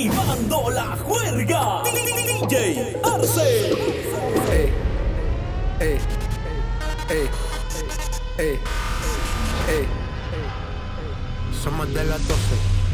activando la juerga. DJ Arce. Ey, ey, ey, ey, ey. Somos de las 12,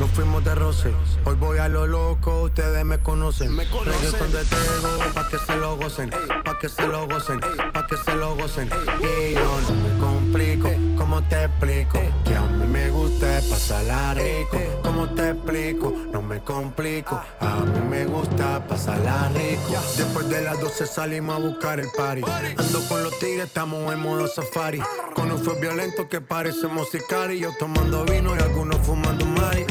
nos fuimos de roce. Hoy voy a lo loco, ustedes me conocen. Me conocen. de Tego, pa' que se lo gocen, pa' que se lo gocen, pa' que se lo gocen. Y yo no me complico, ¿cómo te explico? Que a mí me gusta pasarla rico. ¿Cómo te explico? No me complico, a mí me gusta pasarla rico. Después de las 12 salimos a buscar el party. Ando con los tigres, estamos en modo safari. Con un fue violento que parece y Yo tomando vino y algunos fumando mari.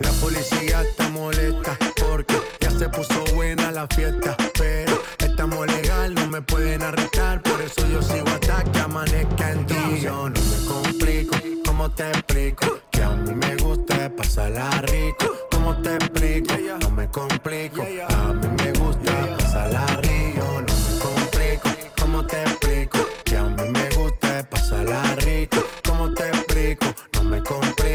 La policía está molesta porque ya se puso buena la fiesta. Legal, no me pueden arrestar. Por eso yo sigo hasta que amanezca en ti. No me complico, ¿cómo te explico? Que a mí me gusta pasarla rico. ¿Cómo te explico? No me complico, a mí me gusta pasarla rico. No me complico, ¿cómo te explico? Que a mí me gusta pasarla rico. ¿Cómo te explico? No me complico,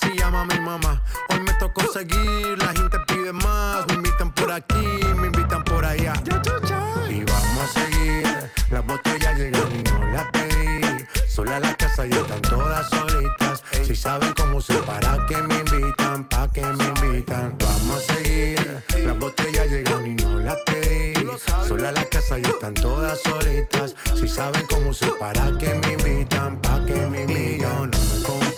si llama mi mamá. Hoy me tocó seguir, la gente pide más. Me invitan por aquí, me invitan por allá. Y vamos a seguir, las botellas llegan y no las pedí. Sola la casa y están todas solitas. Si saben cómo se para que me invitan, pa' que me invitan. Vamos a seguir, las botellas llegan y no las pedí. Sola la casa y están todas solitas. Si saben cómo se para que me invitan, pa' que me invitan. No me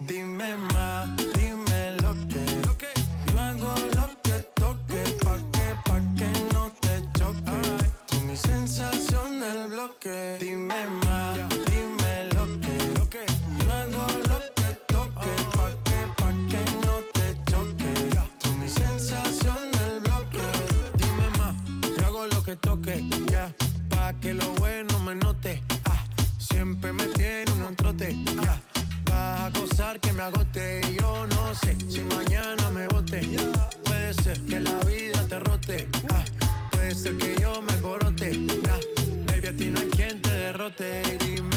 Dime más, dime lo que. Yo hago lo que toque, pa' que, pa' que no te choque. Mi sensación del bloque. Dime más, un trote, ya. Vas a gozar que me agote. Yo no sé si mañana me bote. Puede ser que la vida te rote. Ah, puede ser que yo me corote. Ya, baby, a ti no quien te derrote. Dime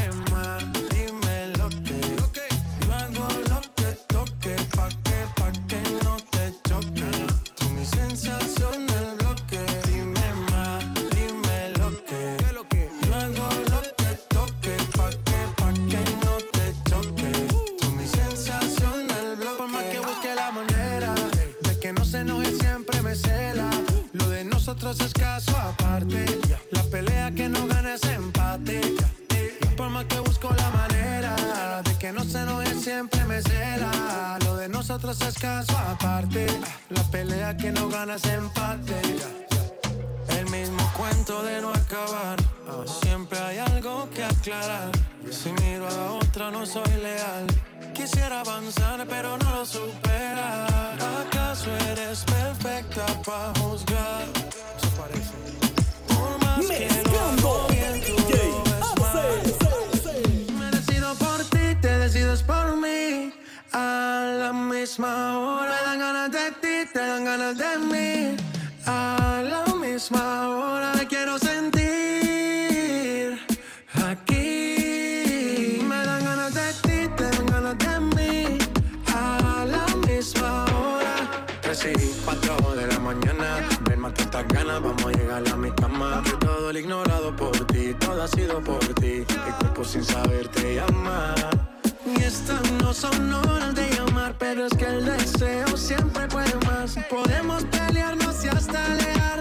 aclarar. Si miro a otra, no soy leal. Quisiera avanzar, pero no lo supera. ¿Acaso eres perfecta para juzgar? Eso parece. Por más que bien. Arce. Me decido por ti, te decides por mí. A la misma hora. Me dan ganas de ti, te dan ganas de mí. A la misma hora me quiero sentir ganas, vamos a llegar a mi cama. Que todo el ignorado por ti, todo ha sido por ti. El cuerpo sin saber te llama. Y estas no son horas de llamar, pero es que el deseo siempre puede más. Podemos pelearnos y hasta alejarnos,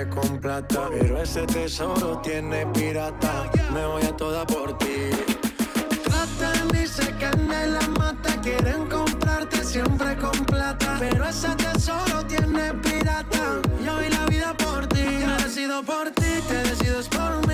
siempre con plata. Pero ese tesoro tiene pirata, me voy a toda por ti. Tratan y se de la mata, quieren comprarte siempre con plata. Pero ese tesoro tiene pirata. Yo doy la vida por ti, me decido por ti, te decides por mí.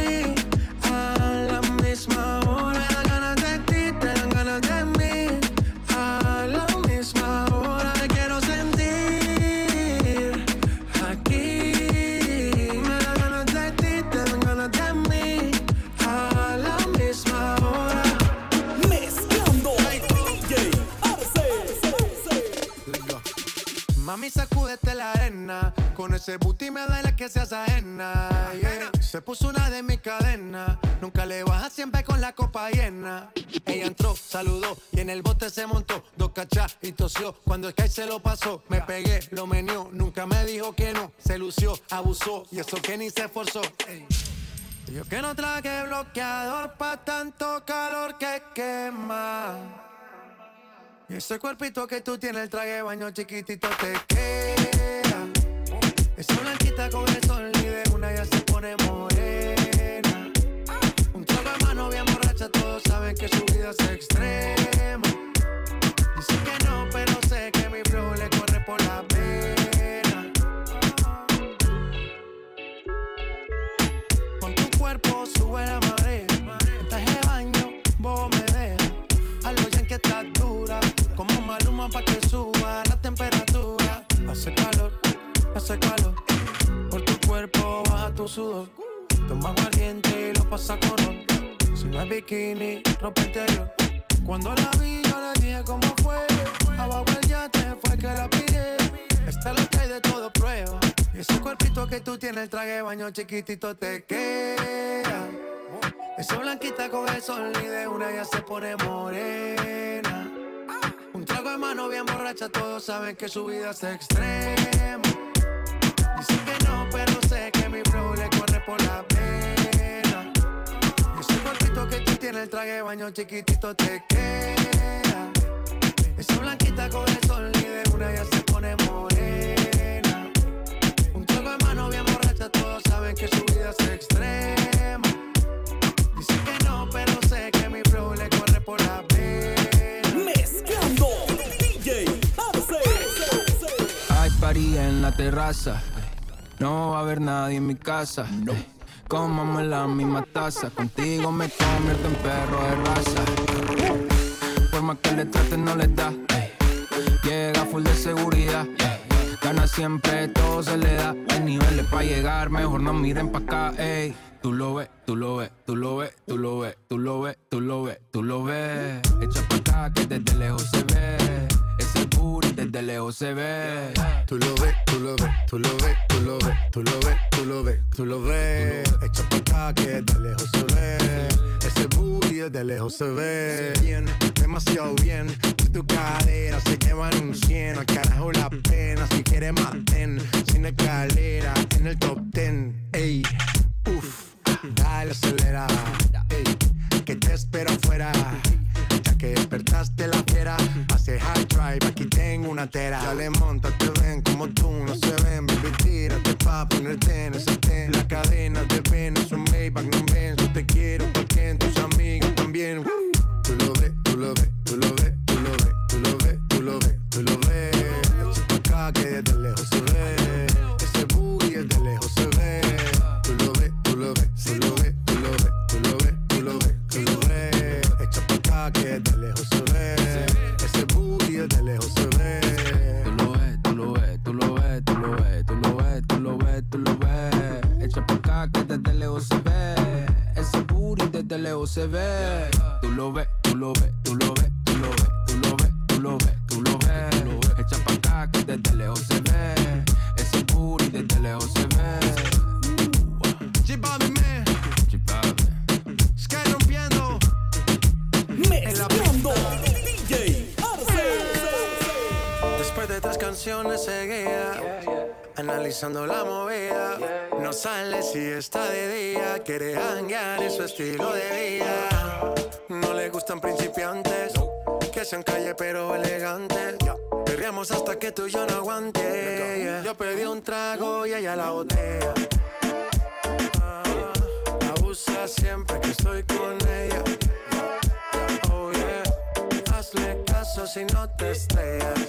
Ese booty me da la que seas ajena. yeah. Se puso una de mis cadenas. Nunca le baja siempre con la copa llena. Ella entró, saludó y en el bote se montó. Dos cachas y tosió. Cuando el Sky se lo pasó, me pegué, lo menió. Nunca me dijo que no. Se lució, abusó y eso que ni se esforzó. Ey. Yo que no traje bloqueador pa' tanto calor que quema. Y ese cuerpito que tú tienes, el traje de baño chiquitito te queda. Esa blanquita con el sol y una ya se pone morena. Un trago de mano bien borracha, todos saben que su vida es extrema. Sudor. Toma caliente y lo pasa con ron. Si no es bikini, ropa interior. Cuando la vi, yo le dije cómo fue. Abajo el yate fue que la pide. Esta lo hay de todo prueba. Y ese cuerpito que tú tienes, el traje baño chiquitito te queda. Esa blanquita con el sol y de una ya se pone morena. Un trago de mano bien borracha, todos saben que su vida es extrema. Dicen que no, pero sé que por la pena. Y ese cuerpito que tú tienes, el traje de baño chiquitito te queda. Esa blanquita con el sol y de una ya se pone morena. Un trago de mano bien borracha, todos saben que su vida es extrema. Dicen que no, pero sé que mi flow le corre por la pena. Mezclando DJ Arce. Hay party en la terraza. No va a haber nadie en mi casa. Comamos en la misma taza. Contigo me convierto en perro de raza. Por más que le traten, no les da. ey. Llega full de seguridad. ey. Gana siempre, todo se le da. Hay niveles para llegar, mejor no miren pa' acá. Ey. Tú lo ves, tú lo ves, tú lo ves, tú lo ves, tú lo ves, tú lo ves, tú lo ves. Echa pa' acá que desde lejos se ve. Desde lejos se ve. Tú lo ves, tú lo ves, tú lo ves, tú lo ves, tú lo ves, tú lo ves, tú lo ves. Echa pa' acá que de lejos se ve. Ese booty de lejos se ve. Bien, demasiado bien. Si tu cadera se llevan un 100, al carajo la pena. Si quieres maten, sin escalera, en el top 10. Ey, uff, dale acelera. Ey, que te espero afuera. Ya que despertaste la tera. Dale, monta, te ven como tú, no se ven, baby, tírate pa' ponerte en ese Tú lo ves, tú lo ves, tú lo ves, tú lo ves, tú lo ves, tú lo ves, tú lo ves. Echa pa' verdad que desde lejos se ve. Ese booty desde lejos se ve. Balvin, man. Chipave. Sky rompiendo. Mezclando DJ Arce. Después de tres canciones seguidas, analizando la movida, no sale si está de día, quiere hanguear en su estilo de vida. No le gustan principiantes, que sean calle pero elegantes. Perreamos hasta que tú y yo no aguante. Yo pedí un trago y ella la botella. Ah, Abusa siempre que estoy con ella. Oh yeah, hazle caso si no te estrellas.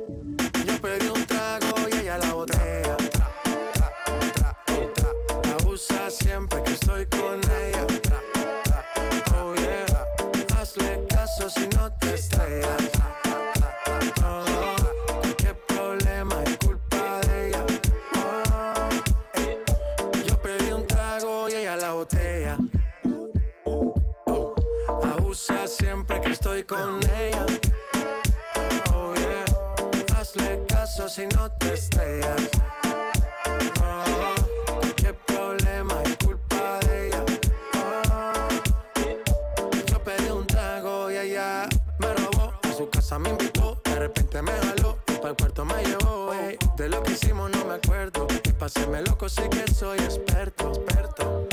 si no te estrellas. Oh, qué problema es culpa de ella. Oh, yo pedí un trago y ella me robó. A su casa me invitó, de repente me jaló. Para el puerto me llevó, ey. De lo que hicimos no me acuerdo. Y pa' hacerme loco sí que soy experto, experto.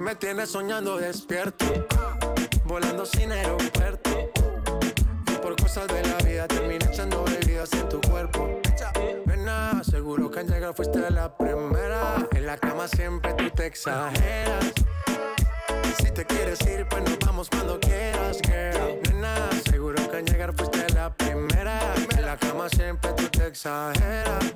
Me tienes soñando despierto, volando sin aeropuerto. Y por cosas de la fuiste la primera. En la cama siempre tú te exageras. Si te quieres ir, pues nos vamos cuando quieras, girl. Nena, seguro que al llegar fuiste la primera. En la cama siempre tú te exageras.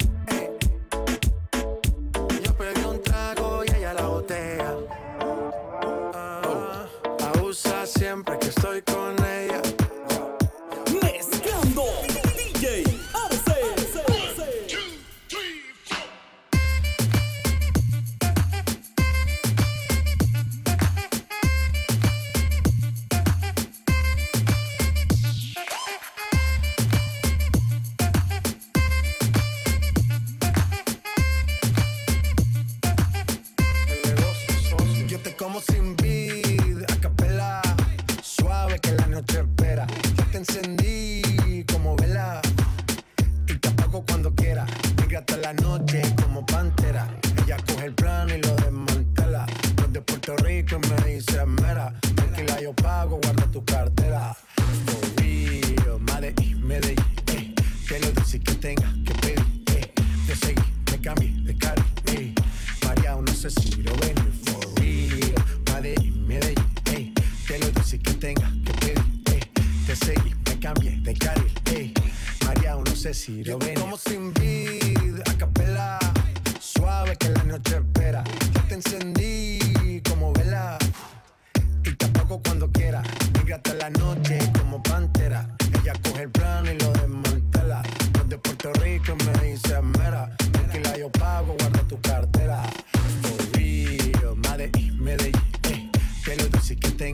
Que lo dice que tenga que pedir, eh. Te seguí, me cambié de carril, eh. María, no sé si lo ven. Como sin vid, a capela. Suave que la noche espera. Yo te encendí como vela y te apago cuando quiera. Hasta la noche como pantera. Ella coge el plano y lo desmantela. Los de Puerto Rico me dice mera. Tranquila, yo pago, guarda tu cartera. For real, Medellín, Medellín, eh. Que lo dice que tenga